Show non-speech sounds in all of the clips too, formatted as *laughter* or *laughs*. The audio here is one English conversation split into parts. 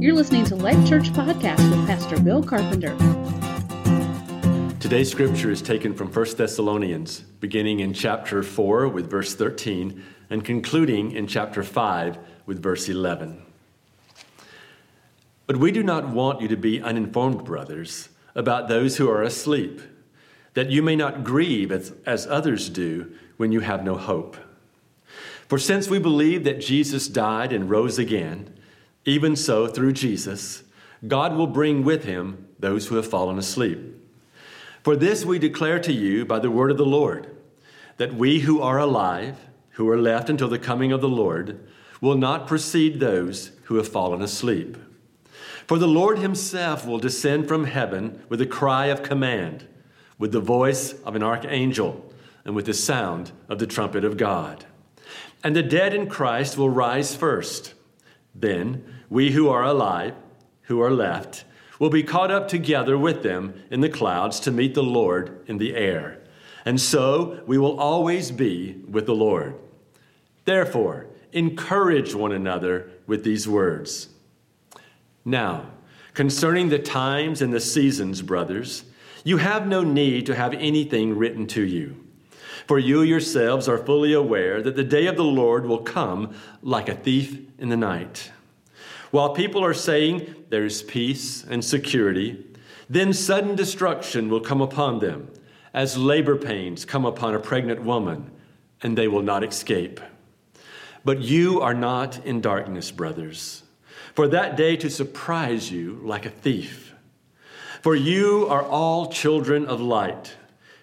You're listening to Life Church Podcast with Pastor Bill Carpenter. Today's scripture is taken from 1 Thessalonians, beginning in chapter 4 with verse 13 and concluding in chapter 5 with verse 11. But we do not want you to be uninformed, brothers, about those who are asleep, that you may not grieve as, as others do when you have no hope. For since we believe that Jesus died and rose again, even so, through Jesus, God will bring with him those who have fallen asleep. For this we declare to you by the word of the Lord, that we who are alive, who are left until the coming of the Lord, will not precede those who have fallen asleep. For the Lord himself will descend from heaven with a cry of command, with the voice of an archangel, and with the sound of the trumpet of God. And the dead in Christ will rise first. Then we who are alive, who are left, will be caught up together with them in the clouds to meet the Lord in the air. And so we will always be with the Lord. Therefore, encourage one another with these words. Now, concerning the times and the seasons, brothers, you have no need to have anything written to you. For you yourselves are fully aware that the day of the Lord will come like a thief in the night. While people are saying there is peace and security, then sudden destruction will come upon them, as labor pains come upon a pregnant woman, and they will not escape. But you are not in darkness, brothers, for that day to surprise you like a thief. For you are all children of light,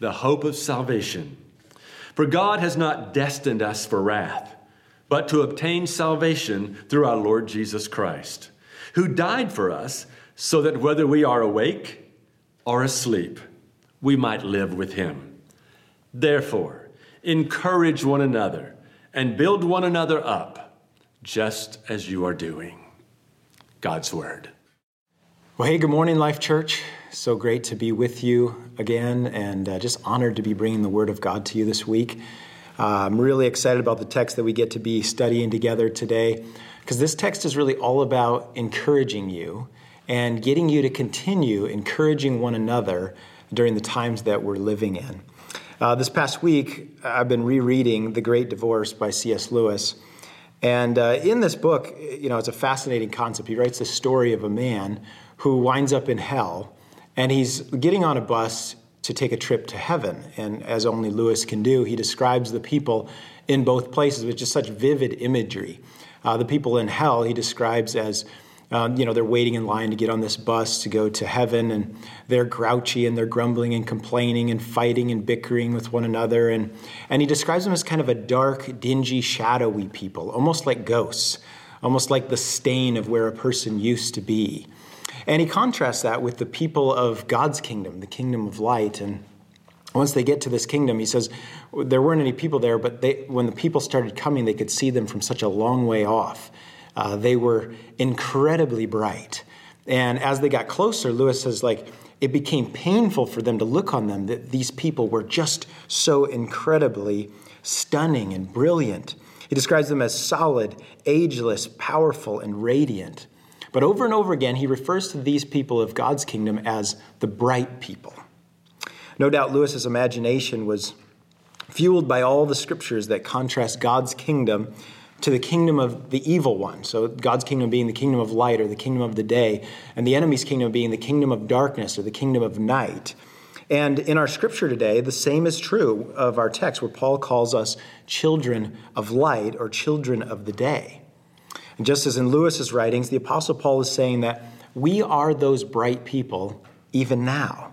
the hope of salvation. For God has not destined us for wrath, but to obtain salvation through our Lord Jesus Christ, who died for us so that whether we are awake or asleep, we might live with him. Therefore, encourage one another and build one another up, just as you are doing. God's Word. Well, hey, good morning, Life Church. So great to be with you again, and uh, just honored to be bringing the Word of God to you this week. Uh, I'm really excited about the text that we get to be studying together today, because this text is really all about encouraging you and getting you to continue encouraging one another during the times that we're living in. Uh, this past week, I've been rereading The Great Divorce by C.S. Lewis. And uh, in this book, you know, it's a fascinating concept. He writes the story of a man who winds up in hell and he's getting on a bus to take a trip to heaven. And as only Lewis can do, he describes the people in both places with just such vivid imagery. Uh, the people in hell he describes as um, you know, they're waiting in line to get on this bus to go to heaven, and they're grouchy and they're grumbling and complaining and fighting and bickering with one another. And, and he describes them as kind of a dark, dingy, shadowy people, almost like ghosts, almost like the stain of where a person used to be. And he contrasts that with the people of God's kingdom, the kingdom of light. And once they get to this kingdom, he says there weren't any people there, but they, when the people started coming, they could see them from such a long way off. Uh, they were incredibly bright. And as they got closer, Lewis says, like, it became painful for them to look on them that these people were just so incredibly stunning and brilliant. He describes them as solid, ageless, powerful, and radiant. But over and over again, he refers to these people of God's kingdom as the bright people. No doubt Lewis's imagination was fueled by all the scriptures that contrast God's kingdom to the kingdom of the evil one. So, God's kingdom being the kingdom of light or the kingdom of the day, and the enemy's kingdom being the kingdom of darkness or the kingdom of night. And in our scripture today, the same is true of our text, where Paul calls us children of light or children of the day. And just as in Lewis's writings, the Apostle Paul is saying that we are those bright people even now.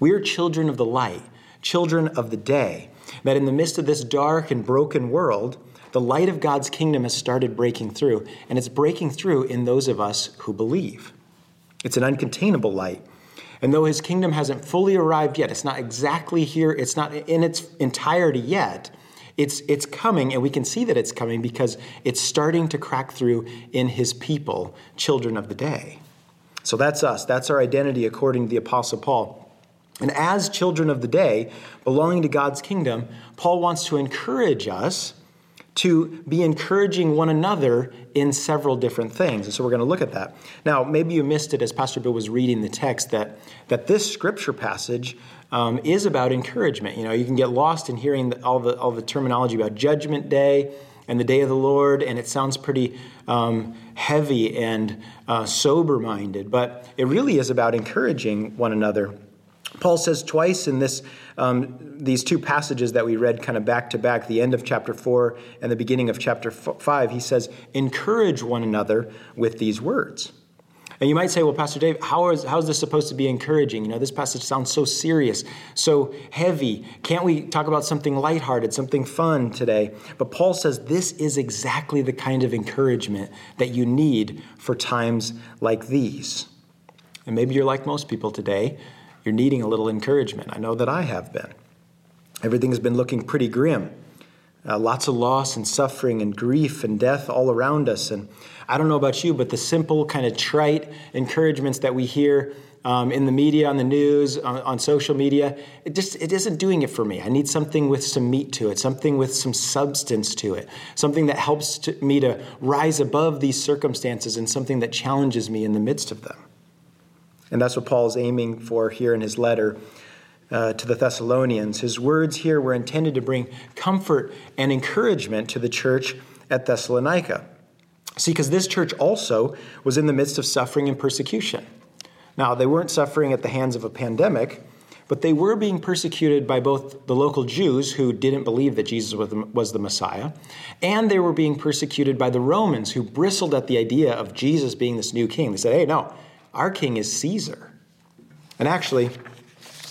We are children of the light, children of the day, that in the midst of this dark and broken world, the light of God's kingdom has started breaking through, and it's breaking through in those of us who believe. It's an uncontainable light. And though his kingdom hasn't fully arrived yet, it's not exactly here, it's not in its entirety yet, it's, it's coming, and we can see that it's coming because it's starting to crack through in his people, children of the day. So that's us. That's our identity according to the Apostle Paul. And as children of the day, belonging to God's kingdom, Paul wants to encourage us to be encouraging one another in several different things. And so we're going to look at that. Now, maybe you missed it as Pastor Bill was reading the text that, that this scripture passage um, is about encouragement. You know, you can get lost in hearing the, all, the, all the terminology about Judgment Day and the day of the Lord, and it sounds pretty um, heavy and uh, sober minded, but it really is about encouraging one another. Paul says twice in this, um, these two passages that we read kind of back to back, the end of chapter 4 and the beginning of chapter 5, he says, encourage one another with these words. And you might say, well, Pastor Dave, how is, how is this supposed to be encouraging? You know, this passage sounds so serious, so heavy. Can't we talk about something lighthearted, something fun today? But Paul says this is exactly the kind of encouragement that you need for times like these. And maybe you're like most people today you're needing a little encouragement. I know that I have been. Everything has been looking pretty grim. Uh, lots of loss and suffering and grief and death all around us. And I don't know about you, but the simple, kind of trite encouragements that we hear um, in the media, on the news, on, on, social media, it just it isn't doing it for me. I need something with some meat to it, something with some substance to it, something that helps to, me to rise above these circumstances and something that challenges me in the midst of them. And that's what Paul is aiming for here in his letter uh, to the Thessalonians. His words here were intended to bring comfort and encouragement to the church at Thessalonica. See, because this church also was in the midst of suffering and persecution. Now, they weren't suffering at the hands of a pandemic, but they were being persecuted by both the local Jews who didn't believe that Jesus was the Messiah, and they were being persecuted by the Romans who bristled at the idea of Jesus being this new king. They said, hey, no, our king is Caesar. And actually,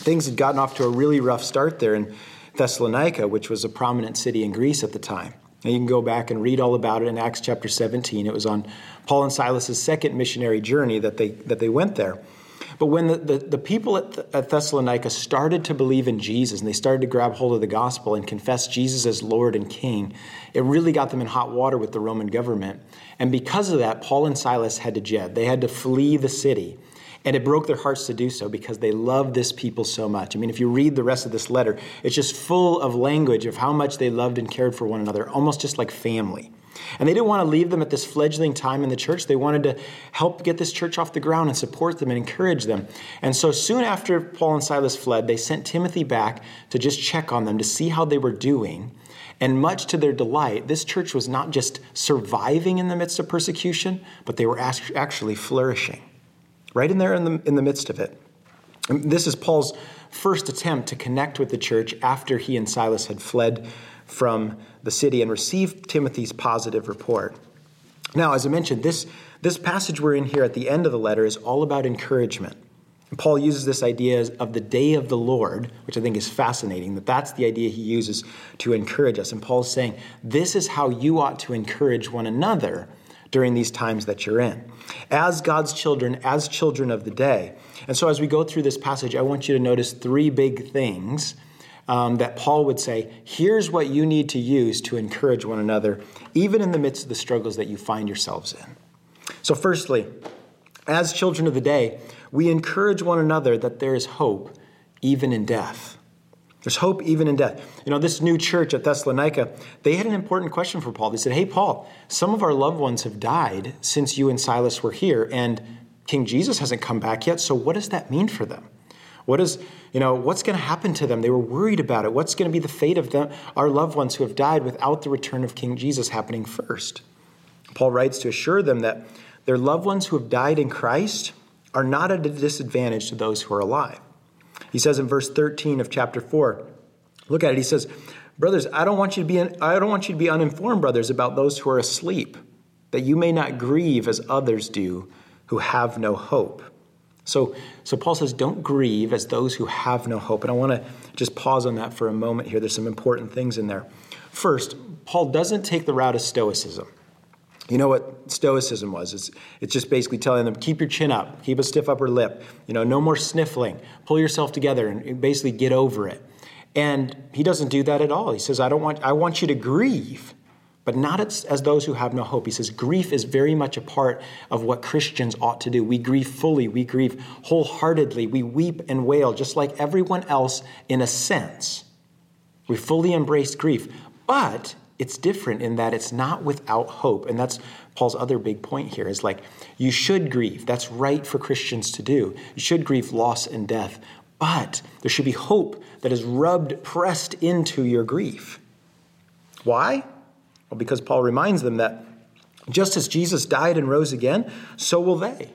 things had gotten off to a really rough start there in Thessalonica, which was a prominent city in Greece at the time. And you can go back and read all about it in Acts chapter 17. It was on Paul and Silas's second missionary journey that they, that they went there. But when the, the, the people at, at Thessalonica started to believe in Jesus and they started to grab hold of the gospel and confess Jesus as Lord and King, it really got them in hot water with the Roman government. And because of that, Paul and Silas had to jet. They had to flee the city. And it broke their hearts to do so because they loved this people so much. I mean, if you read the rest of this letter, it's just full of language of how much they loved and cared for one another, almost just like family. And they didn't want to leave them at this fledgling time in the church. They wanted to help get this church off the ground and support them and encourage them. And so soon after Paul and Silas fled, they sent Timothy back to just check on them, to see how they were doing. And much to their delight, this church was not just surviving in the midst of persecution, but they were actually flourishing right in there in the, in the midst of it. And this is Paul's first attempt to connect with the church after he and Silas had fled from the city and received Timothy's positive report. Now, as I mentioned, this, this passage we're in here at the end of the letter is all about encouragement. And Paul uses this idea of the day of the Lord, which I think is fascinating, that that's the idea he uses to encourage us. And Paul's saying, this is how you ought to encourage one another during these times that you're in, as God's children, as children of the day. And so, as we go through this passage, I want you to notice three big things um, that Paul would say here's what you need to use to encourage one another, even in the midst of the struggles that you find yourselves in. So, firstly, as children of the day, we encourage one another that there is hope even in death. There's hope even in death. You know, this new church at Thessalonica, they had an important question for Paul. They said, Hey, Paul, some of our loved ones have died since you and Silas were here, and King Jesus hasn't come back yet, so what does that mean for them? What is, you know, what's going to happen to them? They were worried about it. What's going to be the fate of them, our loved ones who have died without the return of King Jesus happening first? Paul writes to assure them that their loved ones who have died in Christ are not at a disadvantage to those who are alive. He says in verse 13 of chapter 4, look at it. He says, Brothers, I don't want you to be I don't want you to be uninformed, brothers, about those who are asleep, that you may not grieve as others do who have no hope. So, so Paul says, don't grieve as those who have no hope. And I want to just pause on that for a moment here. There's some important things in there. First, Paul doesn't take the route of Stoicism. You know what Stoicism was? It's, it's just basically telling them, keep your chin up, keep a stiff upper lip, you know, no more sniffling, pull yourself together and basically get over it. And he doesn't do that at all. He says, I don't want, I want you to grieve, but not as, as those who have no hope. He says, grief is very much a part of what Christians ought to do. We grieve fully, we grieve wholeheartedly, we weep and wail, just like everyone else in a sense. We fully embrace grief. But it's different in that it's not without hope. And that's Paul's other big point here is like, you should grieve. That's right for Christians to do. You should grieve loss and death. But there should be hope that is rubbed, pressed into your grief. Why? Well, because Paul reminds them that just as Jesus died and rose again, so will they.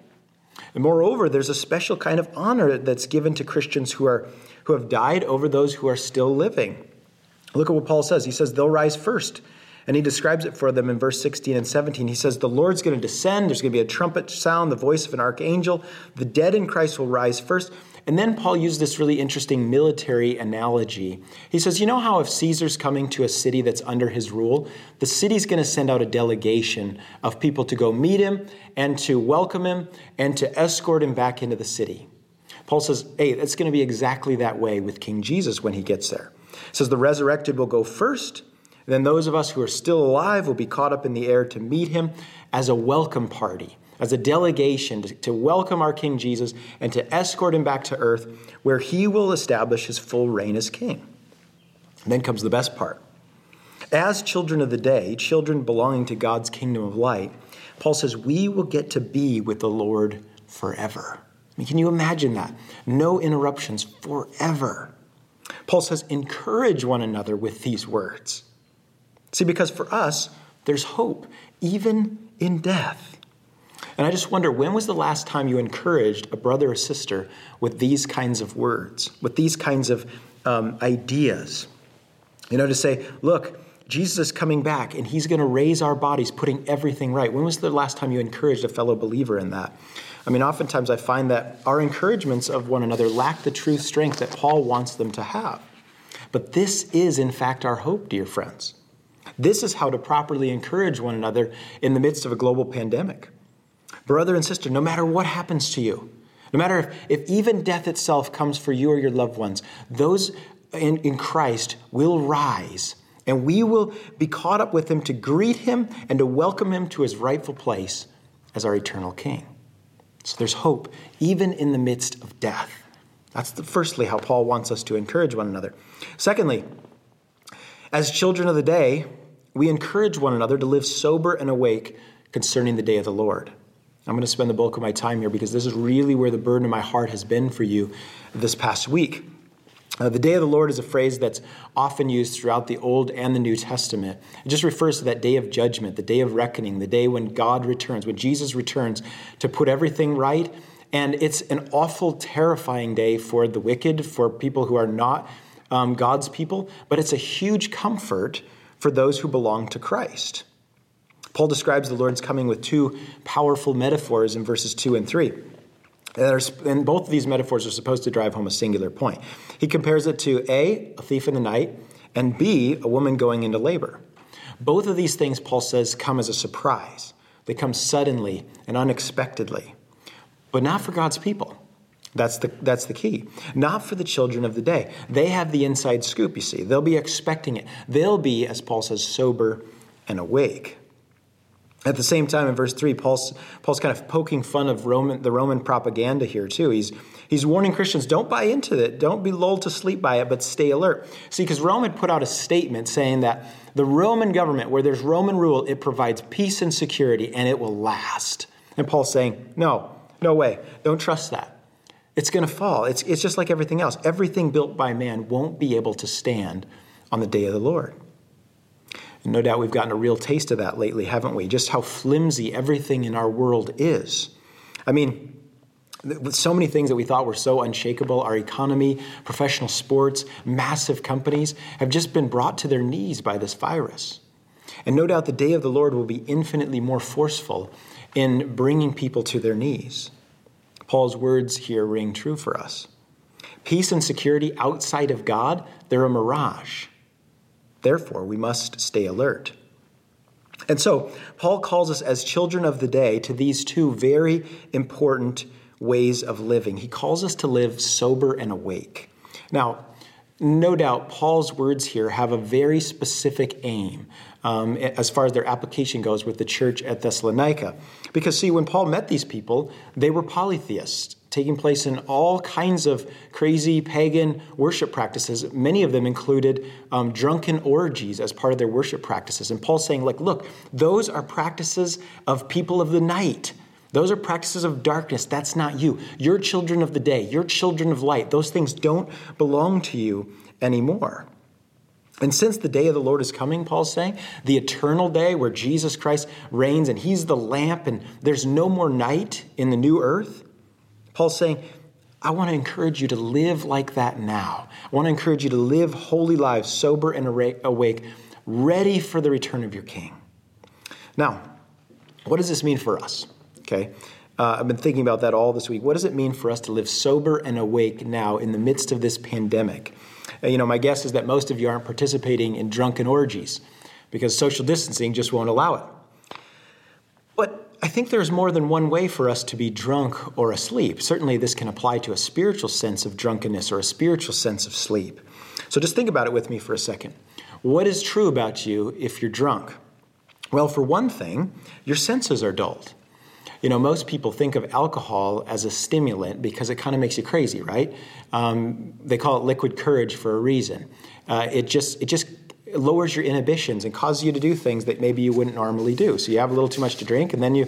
And moreover, there's a special kind of honor that's given to Christians who, are, who have died over those who are still living. Look at what Paul says. He says they'll rise first. And he describes it for them in verse 16 and 17. He says, The Lord's going to descend. There's going to be a trumpet sound, the voice of an archangel. The dead in Christ will rise first. And then Paul used this really interesting military analogy. He says, You know how if Caesar's coming to a city that's under his rule, the city's going to send out a delegation of people to go meet him and to welcome him and to escort him back into the city. Paul says, Hey, it's going to be exactly that way with King Jesus when he gets there. It says the resurrected will go first, then those of us who are still alive will be caught up in the air to meet him as a welcome party, as a delegation to, to welcome our King Jesus and to escort him back to earth where he will establish his full reign as king. And then comes the best part. As children of the day, children belonging to God's kingdom of light, Paul says, we will get to be with the Lord forever. I mean, can you imagine that? No interruptions forever. Paul says, encourage one another with these words. See, because for us, there's hope, even in death. And I just wonder when was the last time you encouraged a brother or sister with these kinds of words, with these kinds of um, ideas? You know, to say, look, Jesus is coming back and he's going to raise our bodies, putting everything right. When was the last time you encouraged a fellow believer in that? I mean, oftentimes I find that our encouragements of one another lack the true strength that Paul wants them to have. But this is, in fact, our hope, dear friends. This is how to properly encourage one another in the midst of a global pandemic. Brother and sister, no matter what happens to you, no matter if, if even death itself comes for you or your loved ones, those in, in Christ will rise and we will be caught up with him to greet him and to welcome him to his rightful place as our eternal king. So there's hope even in the midst of death. That's the, firstly how Paul wants us to encourage one another. Secondly, as children of the day, we encourage one another to live sober and awake concerning the day of the Lord. I'm going to spend the bulk of my time here because this is really where the burden of my heart has been for you this past week. Uh, the day of the Lord is a phrase that's often used throughout the Old and the New Testament. It just refers to that day of judgment, the day of reckoning, the day when God returns, when Jesus returns to put everything right. And it's an awful, terrifying day for the wicked, for people who are not um, God's people, but it's a huge comfort for those who belong to Christ. Paul describes the Lord's coming with two powerful metaphors in verses 2 and 3. And both of these metaphors are supposed to drive home a singular point. He compares it to A, a thief in the night, and B, a woman going into labor. Both of these things, Paul says, come as a surprise. They come suddenly and unexpectedly, but not for God's people. That's the, that's the key. Not for the children of the day. They have the inside scoop, you see. They'll be expecting it. They'll be, as Paul says, sober and awake. At the same time, in verse 3, Paul's, Paul's kind of poking fun of Roman, the Roman propaganda here, too. He's, he's warning Christians don't buy into it, don't be lulled to sleep by it, but stay alert. See, because Rome had put out a statement saying that the Roman government, where there's Roman rule, it provides peace and security and it will last. And Paul's saying, no, no way, don't trust that. It's going to fall. It's, it's just like everything else. Everything built by man won't be able to stand on the day of the Lord. No doubt we've gotten a real taste of that lately, haven't we? Just how flimsy everything in our world is. I mean, with so many things that we thought were so unshakable, our economy, professional sports, massive companies have just been brought to their knees by this virus. And no doubt the day of the Lord will be infinitely more forceful in bringing people to their knees. Paul's words here ring true for us. Peace and security outside of God, they're a mirage. Therefore, we must stay alert. And so, Paul calls us as children of the day to these two very important ways of living. He calls us to live sober and awake. Now, no doubt, Paul's words here have a very specific aim um, as far as their application goes with the church at Thessalonica. Because, see, when Paul met these people, they were polytheists, taking place in all kinds of crazy pagan worship practices. Many of them included um, drunken orgies as part of their worship practices. And Paul's saying, like, look, those are practices of people of the night. Those are practices of darkness. That's not you. You're children of the day. You're children of light. Those things don't belong to you anymore. And since the day of the Lord is coming, Paul's saying, the eternal day where Jesus Christ reigns and he's the lamp and there's no more night in the new earth, Paul's saying, I want to encourage you to live like that now. I want to encourage you to live holy lives, sober and awake, ready for the return of your King. Now, what does this mean for us? Okay. Uh, I've been thinking about that all this week. What does it mean for us to live sober and awake now in the midst of this pandemic? Uh, you know, my guess is that most of you aren't participating in drunken orgies because social distancing just won't allow it. But I think there's more than one way for us to be drunk or asleep. Certainly, this can apply to a spiritual sense of drunkenness or a spiritual sense of sleep. So just think about it with me for a second. What is true about you if you're drunk? Well, for one thing, your senses are dulled. You know, most people think of alcohol as a stimulant because it kind of makes you crazy, right? Um, they call it liquid courage for a reason. Uh, it just it just lowers your inhibitions and causes you to do things that maybe you wouldn't normally do. So you have a little too much to drink, and then you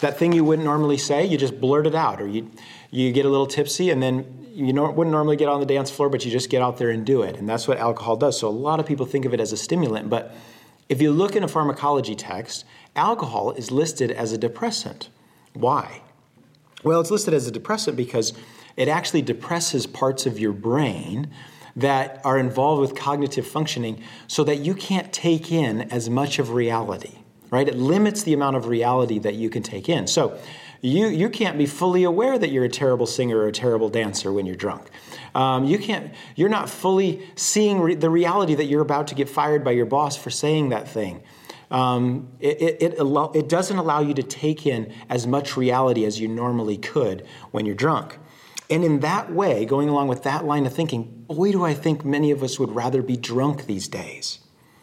that thing you wouldn't normally say, you just blurt it out, or you you get a little tipsy, and then you wouldn't normally get on the dance floor, but you just get out there and do it, and that's what alcohol does. So a lot of people think of it as a stimulant, but if you look in a pharmacology text, alcohol is listed as a depressant. Why? Well, it's listed as a depressant because it actually depresses parts of your brain that are involved with cognitive functioning so that you can't take in as much of reality, right? It limits the amount of reality that you can take in. So you, you can't be fully aware that you're a terrible singer or a terrible dancer when you're drunk. Um, you can't, you're not fully seeing re- the reality that you're about to get fired by your boss for saying that thing um, it, it, it, allow, it doesn't allow you to take in as much reality as you normally could when you're drunk. And in that way, going along with that line of thinking, boy, do I think many of us would rather be drunk these days.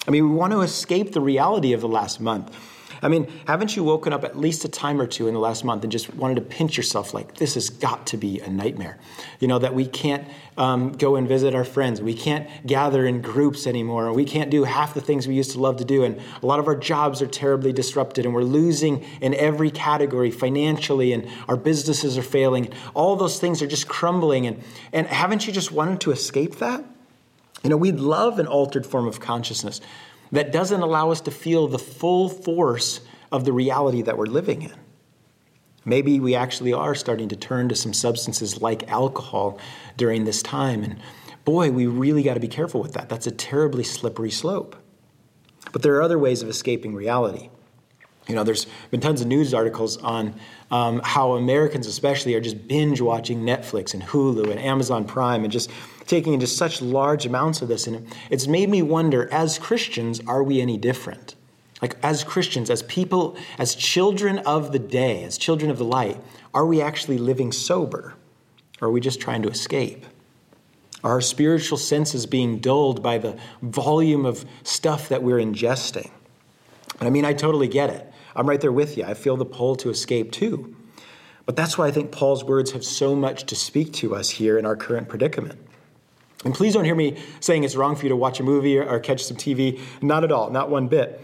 I mean, we want to escape the reality of the last month. I mean, haven't you woken up at least a time or two in the last month and just wanted to pinch yourself like, this has got to be a nightmare? You know, that we can't um, go and visit our friends. We can't gather in groups anymore. We can't do half the things we used to love to do. And a lot of our jobs are terribly disrupted and we're losing in every category financially and our businesses are failing. All those things are just crumbling. And, and haven't you just wanted to escape that? You know, we'd love an altered form of consciousness that doesn't allow us to feel the full force of the reality that we're living in. Maybe we actually are starting to turn to some substances like alcohol during this time. And boy, we really got to be careful with that. That's a terribly slippery slope. But there are other ways of escaping reality. You know, there's been tons of news articles on um, how Americans, especially, are just binge watching Netflix and Hulu and Amazon Prime and just taking in just such large amounts of this. And it's made me wonder as Christians, are we any different? Like, as Christians, as people, as children of the day, as children of the light, are we actually living sober? Or are we just trying to escape? Are our spiritual senses being dulled by the volume of stuff that we're ingesting? I mean, I totally get it. I'm right there with you. I feel the pull to escape too. But that's why I think Paul's words have so much to speak to us here in our current predicament. And please don't hear me saying it's wrong for you to watch a movie or, catch some TV. Not at all, not one bit.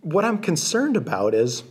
What I'm concerned about is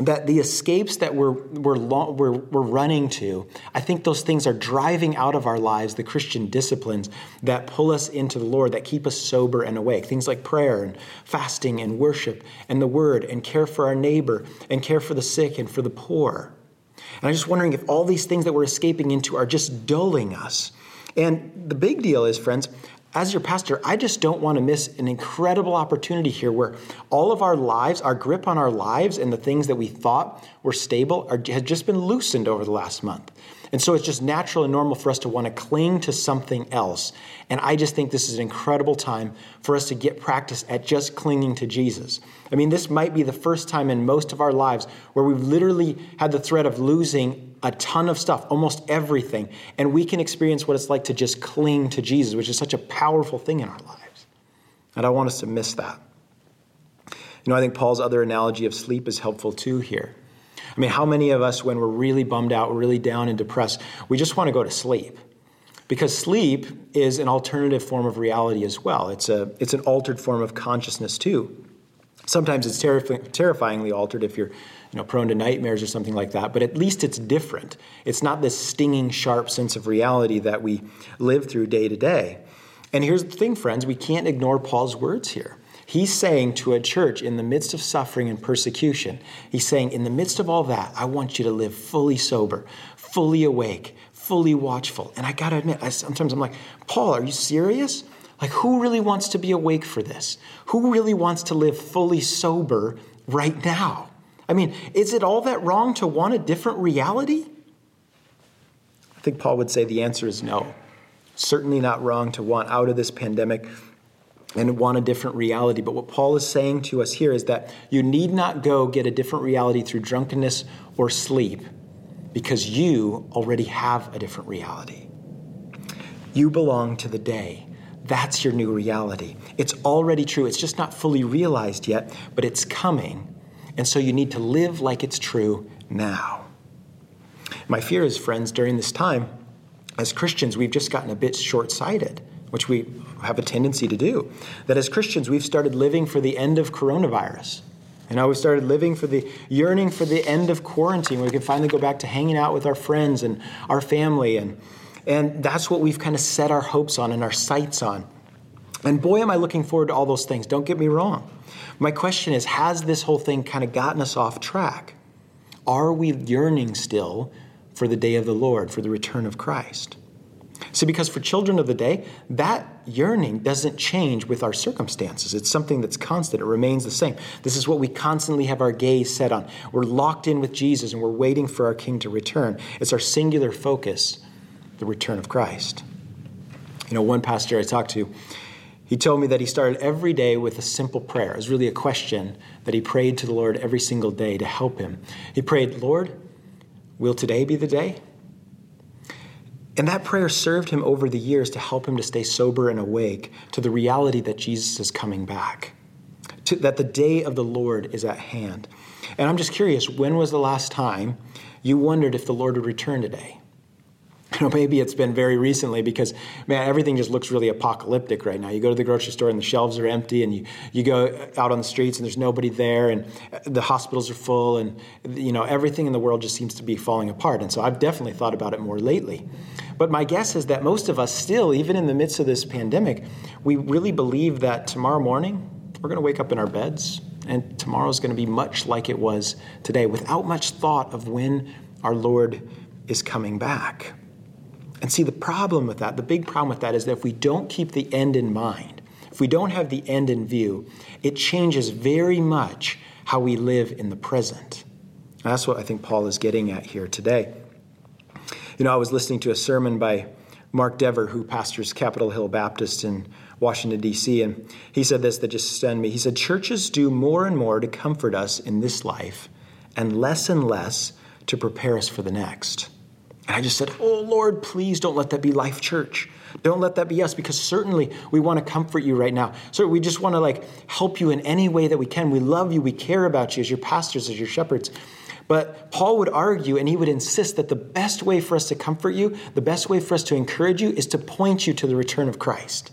that the escapes that we're, we're, we're, we're running to, I think those things are driving out of our lives the Christian disciplines that pull us into the Lord, that keep us sober and awake. Things like prayer and fasting and worship and the word and care for our neighbor and care for the sick and for the poor. And I'm just wondering if all these things that we're escaping into are just dulling us and the big deal is, friends, as your pastor, I just don't want to miss an incredible opportunity here where all of our lives, our grip on our lives and the things that we thought were stable are, has just been loosened over the last month. And so it's just natural and normal for us to want to cling to something else. And I just think this is an incredible time for us to get practice at just clinging to Jesus. I mean, this might be the first time in most of our lives where we've literally had the threat of losing a ton of stuff, almost everything. And we can experience what it's like to just cling to Jesus, which is such a powerful thing in our lives. And I want us to miss that. You know, I think Paul's other analogy of sleep is helpful too here. I mean, how many of us, when we're really bummed out, really down and depressed, we just want to go to sleep? Because sleep is an alternative form of reality as well. It's, a, it's an altered form of consciousness too. Sometimes it's terrif- terrifyingly altered if you're you know, prone to nightmares or something like that, but at least it's different. It's not this stinging, sharp sense of reality that we live through day to day. And here's the thing, friends we can't ignore Paul's words here. He's saying to a church in the midst of suffering and persecution, he's saying, in the midst of all that, I want you to live fully sober, fully awake, fully watchful. And I got to admit, I, sometimes I'm like, Paul, are you serious? Like, who really wants to be awake for this? Who really wants to live fully sober right now? I mean, is it all that wrong to want a different reality? I think Paul would say the answer is no. Certainly not wrong to want out of this pandemic and want a different reality. But what Paul is saying to us here is that you need not go get a different reality through drunkenness or sleep because you already have a different reality. You belong to the day. That's your new reality. It's already true. It's just not fully realized yet, but it's coming. And so you need to live like it's true now. My fear is, friends, during this time, as Christians, we've just gotten a bit short sighted, which we have a tendency to do. That as Christians, we've started living for the end of coronavirus. You know, we started living for the yearning for the end of quarantine, where we can finally go back to hanging out with our friends and our family. And, and that's what we've kind of set our hopes on and our sights on. And boy, am I looking forward to all those things. Don't get me wrong. My question is Has this whole thing kind of gotten us off track? Are we yearning still for the day of the Lord, for the return of Christ? See, because for children of the day, that yearning doesn't change with our circumstances. It's something that's constant, it remains the same. This is what we constantly have our gaze set on. We're locked in with Jesus and we're waiting for our King to return. It's our singular focus, the return of Christ. You know, one pastor I talked to, he told me that he started every day with a simple prayer. It was really a question that he prayed to the Lord every single day to help him. He prayed, Lord, will today be the day? And that prayer served him over the years to help him to stay sober and awake to the reality that Jesus is coming back, to, that the day of the Lord is at hand. And I'm just curious when was the last time you wondered if the Lord would return today? *laughs* Know, maybe it's been very recently because, man, everything just looks really apocalyptic right now. You go to the grocery store and the shelves are empty, and you, you go out on the streets and there's nobody there, and the hospitals are full, and, you know, everything in the world just seems to be falling apart. And so I've definitely thought about it more lately. But my guess is that most of us still, even in the midst of this pandemic, we really believe that tomorrow morning we're going to wake up in our beds and tomorrow is going to be much like it was today without much thought of when our Lord is coming back. And see, the problem with that, the big problem with that is that if we don't keep the end in mind, if we don't have the end in view, it changes very much how we live in the present. And that's what I think Paul is getting at here today. You know, I was listening to a sermon by Mark Dever, who pastors Capitol Hill Baptist in Washington, D.C., and he said this that just stunned me. He said, Churches do more and more to comfort us in this life and less and less to prepare us for the next. And I just said, Oh Lord, please don't let that be Life Church. Don't let that be us because certainly we want to comfort you right now. So we just want to like help you in any way that we can. We love you. We care about you as your pastors, as your shepherds. But Paul would argue and he would insist that the best way for us to comfort you, the best way for us to encourage you, is to point you to the return of Christ,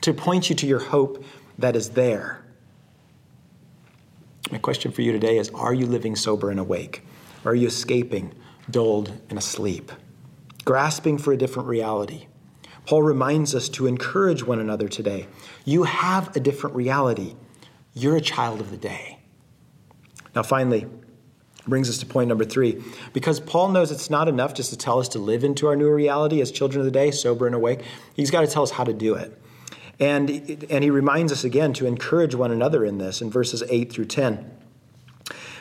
to point you to your hope that is there. My question for you today is Are you living sober and awake? Are you escaping, dulled, and asleep? Grasping for a different reality. Paul reminds us to encourage one another today. You have a different reality. You're a child of the day. Now, finally, brings us to point number three. Because Paul knows it's not enough just to tell us to live into our new reality as children of the day, sober and awake. He's got to tell us how to do it. And, and he reminds us again to encourage one another in this in verses 8 through 10.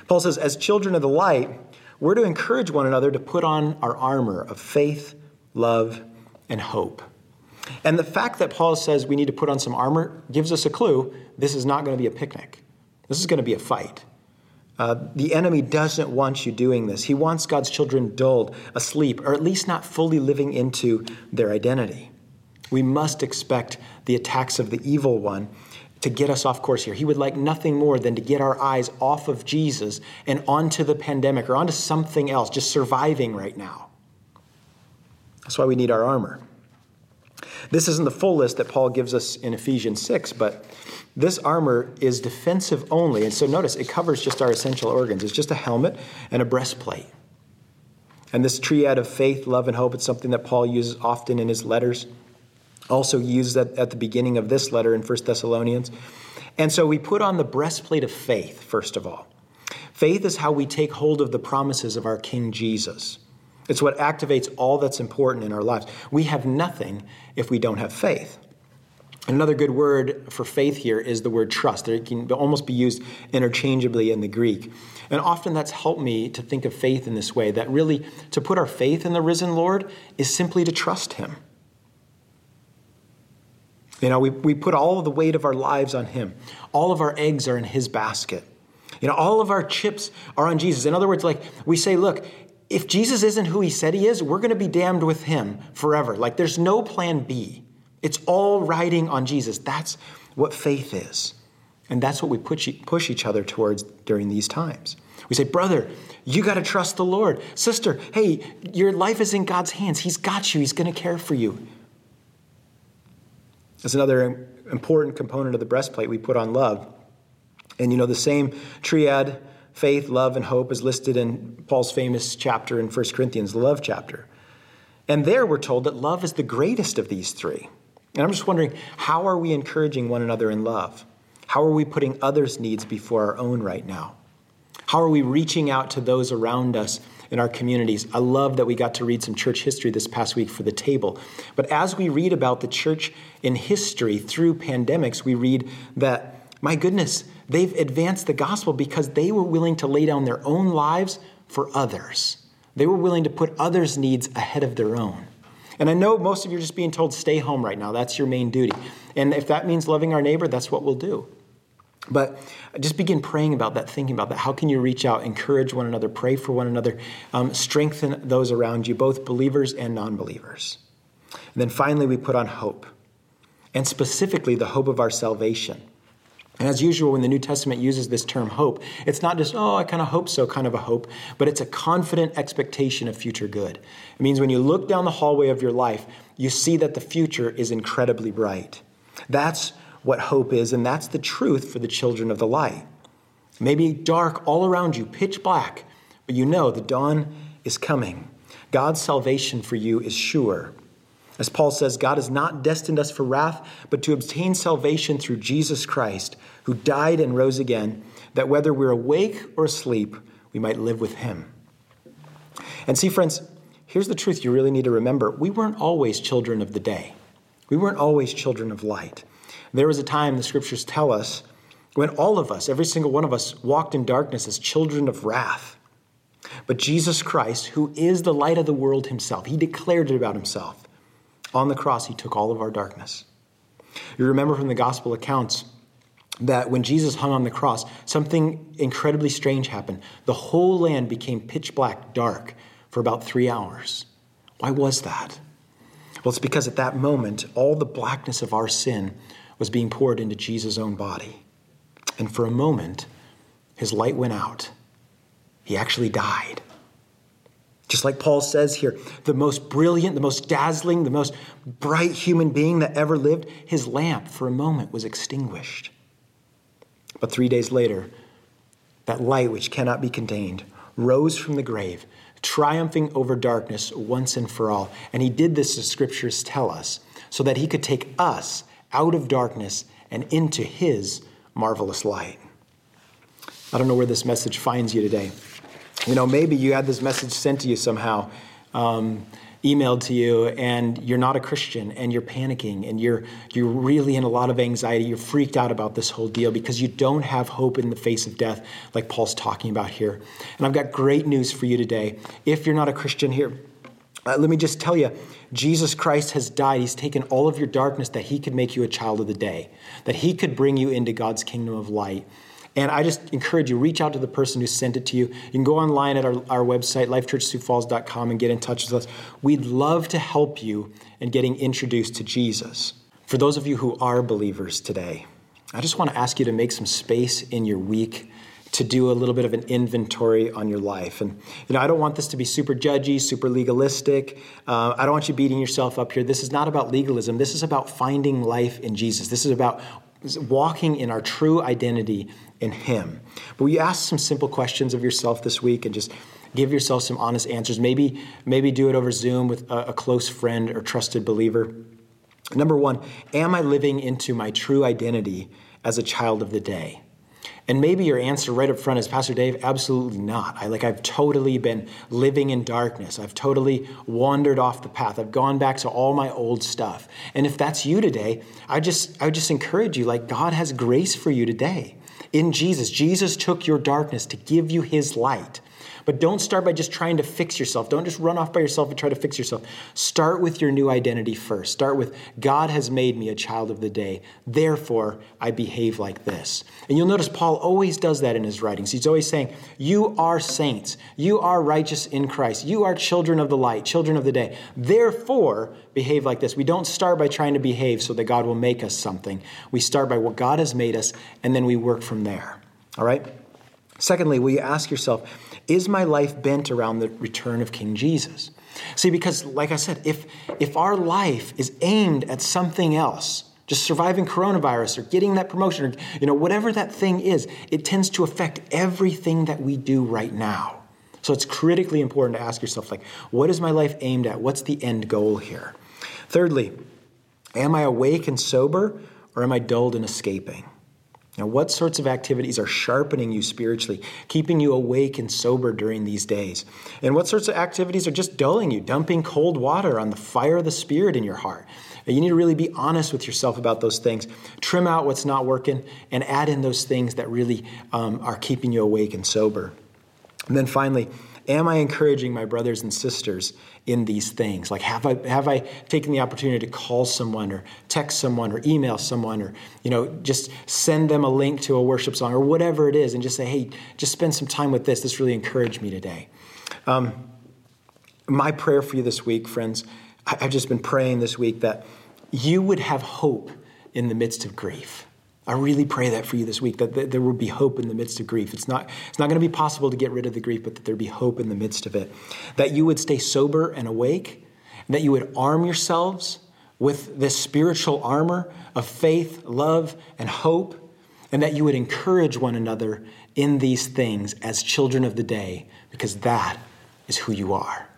Paul says, As children of the light, we're to encourage one another to put on our armor of faith, love, and hope. And the fact that Paul says we need to put on some armor gives us a clue this is not going to be a picnic. This is going to be a fight. Uh, the enemy doesn't want you doing this. He wants God's children dulled, asleep, or at least not fully living into their identity. We must expect the attacks of the evil one to get us off course here. He would like nothing more than to get our eyes off of Jesus and onto the pandemic or onto something else, just surviving right now. That's why we need our armor. This isn't the full list that Paul gives us in Ephesians 6, but this armor is defensive only. And so notice it covers just our essential organs. It's just a helmet and a breastplate. And this triad of faith, love, and hope, it's something that Paul uses often in his letters. Also used at, at the beginning of this letter in 1 Thessalonians. And so we put on the breastplate of faith, first of all. Faith is how we take hold of the promises of our King Jesus. It's what activates all that's important in our lives. We have nothing if we don't have faith. Another good word for faith here is the word trust. It can almost be used interchangeably in the Greek. And often that's helped me to think of faith in this way that really to put our faith in the risen Lord is simply to trust Him. You know, we, we put all of the weight of our lives on Him, all of our eggs are in His basket. You know, all of our chips are on Jesus. In other words, like we say, look, if Jesus isn't who He said He is, we're going to be damned with Him forever. Like there's no plan B. It's all riding on Jesus. That's what faith is. And that's what we push, push each other towards during these times. We say, brother, you got to trust the Lord. Sister, hey, your life is in God's hands. He's got you, He's going to care for you. That's another important component of the breastplate we put on love. And you know, the same triad, faith, love, and hope, is listed in Paul's famous chapter in 1 Corinthians, the love chapter. And there we're told that love is the greatest of these three. And I'm just wondering how are we encouraging one another in love? How are we putting others' needs before our own right now? How are we reaching out to those around us in our communities? I love that we got to read some church history this past week for the table. But as we read about the church in history through pandemics, we read that, my goodness, they've advanced the gospel because they were willing to lay down their own lives for others. They were willing to put others' needs ahead of their own. And I know most of you are just being told, stay home right now. That's your main duty. And if that means loving our neighbor, that's what we'll do. But just begin praying about that, thinking about that. How can you reach out, encourage one another, pray for one another, um, strengthen those around you, both believers and non believers? And then finally, we put on hope, and specifically the hope of our salvation. And as usual, when the New Testament uses this term hope, it's not just, oh, I kind of hope so kind of a hope, but it's a confident expectation of future good. It means when you look down the hallway of your life, you see that the future is incredibly bright. That's what hope is, and that's the truth for the children of the light. Maybe dark all around you, pitch black, but you know the dawn is coming. God's salvation for you is sure. As Paul says, God has not destined us for wrath, but to obtain salvation through Jesus Christ, who died and rose again, that whether we're awake or asleep, we might live with him. And see, friends, here's the truth you really need to remember. We weren't always children of the day, we weren't always children of light. There was a time, the scriptures tell us, when all of us, every single one of us, walked in darkness as children of wrath. But Jesus Christ, who is the light of the world himself, he declared it about himself. On the cross, he took all of our darkness. You remember from the gospel accounts that when Jesus hung on the cross, something incredibly strange happened. The whole land became pitch black, dark for about three hours. Why was that? Well, it's because at that moment, all the blackness of our sin was being poured into Jesus' own body. And for a moment, his light went out. He actually died. Just like Paul says here, the most brilliant, the most dazzling, the most bright human being that ever lived, his lamp for a moment was extinguished. But three days later, that light which cannot be contained rose from the grave, triumphing over darkness once and for all. And he did this, the scriptures tell us, so that he could take us out of darkness and into his marvelous light. I don't know where this message finds you today. You know, maybe you had this message sent to you somehow. Um, emailed to you and you're not a Christian and you're panicking and you're, you're really in a lot of anxiety. You're freaked out about this whole deal because you don't have hope in the face of death, like Paul's talking about here. And I've got great news for you today. If you're not a Christian here, uh, let me just tell you Jesus Christ has died. He's taken all of your darkness that he could make you a child of the day, that he could bring you into God's kingdom of light. And I just encourage you, reach out to the person who sent it to you. You can go online at our, our website, lifechurchsiouxfalls.com, and get in touch with us. We'd love to help you in getting introduced to Jesus. For those of you who are believers today, I just want to ask you to make some space in your week to do a little bit of an inventory on your life. And, you know, I don't want this to be super judgy, super legalistic. Uh, I don't want you beating yourself up here. This is not about legalism. This is about finding life in Jesus. This is about walking in our true identity in Him. But we ask some simple questions of yourself this week and just give yourself some honest answers. Maybe, maybe do it over Zoom with a, a close friend or trusted believer. Number one, am I living into my true identity as a child of the day? And maybe your answer right up front is, Pastor Dave, absolutely not. I like I've totally been living in darkness. I've totally wandered off the path. I've gone back to all my old stuff. And if that's you today, I just I would just encourage you, like God has grace for you today. In Jesus, Jesus took your darkness to give you his light. But don't start by just trying to fix yourself. Don't just run off by yourself and try to fix yourself. Start with your new identity first. Start with God has made me a child of the day. Therefore, I behave like this. And you'll notice Paul always does that in his writings. He's always saying, You are saints. You are righteous in Christ. You are children of the light, children of the day. Therefore, behave like this. We don't start by trying to behave so that God will make us something. We start by what God has made us, and then we work from there. All right? Secondly, will you ask yourself, is my life bent around the return of King Jesus? See, because like I said, if, if our life is aimed at something else, just surviving coronavirus or getting that promotion or you know whatever that thing is, it tends to affect everything that we do right now. So it's critically important to ask yourself like, what is my life aimed at? What's the end goal here? Thirdly, am I awake and sober or am I dulled and escaping? Now, what sorts of activities are sharpening you spiritually, keeping you awake and sober during these days? And what sorts of activities are just dulling you, dumping cold water on the fire of the Spirit in your heart? You need to really be honest with yourself about those things. Trim out what's not working and add in those things that really um, are keeping you awake and sober. And then finally, am I encouraging my brothers and sisters in these things? Like, have I, have I taken the opportunity to call someone or text someone or email someone or, you know, just send them a link to a worship song or whatever it is and just say, hey, just spend some time with this. This really encouraged me today. Um, my prayer for you this week, friends, I've just been praying this week that you would have hope in the midst of grief. I really pray that for you this week, that there will be hope in the midst of grief. It's not, it's not going to be possible to get rid of the grief, but that there be hope in the midst of it. That you would stay sober and awake, and that you would arm yourselves with this spiritual armor of faith, love, and hope, and that you would encourage one another in these things as children of the day, because that is who you are.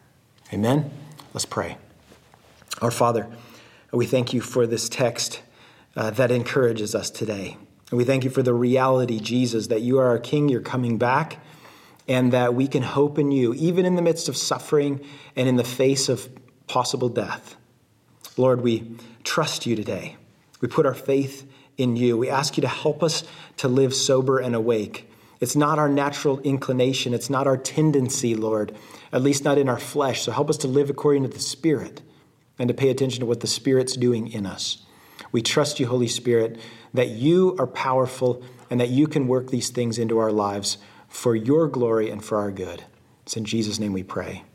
Amen? Let's pray. Our Father, we thank you for this text uh, that encourages us today. And we thank you for the reality, Jesus, that you are our King, you're coming back, and that we can hope in you, even in the midst of suffering and in the face of possible death. Lord, we trust you today. We put our faith in you. We ask you to help us to live sober and awake. It's not our natural inclination, it's not our tendency, Lord, at least not in our flesh. So help us to live according to the Spirit and to pay attention to what the Spirit's doing in us. We trust you, Holy Spirit, that you are powerful and that you can work these things into our lives for your glory and for our good. It's in Jesus' name we pray.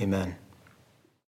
Amen.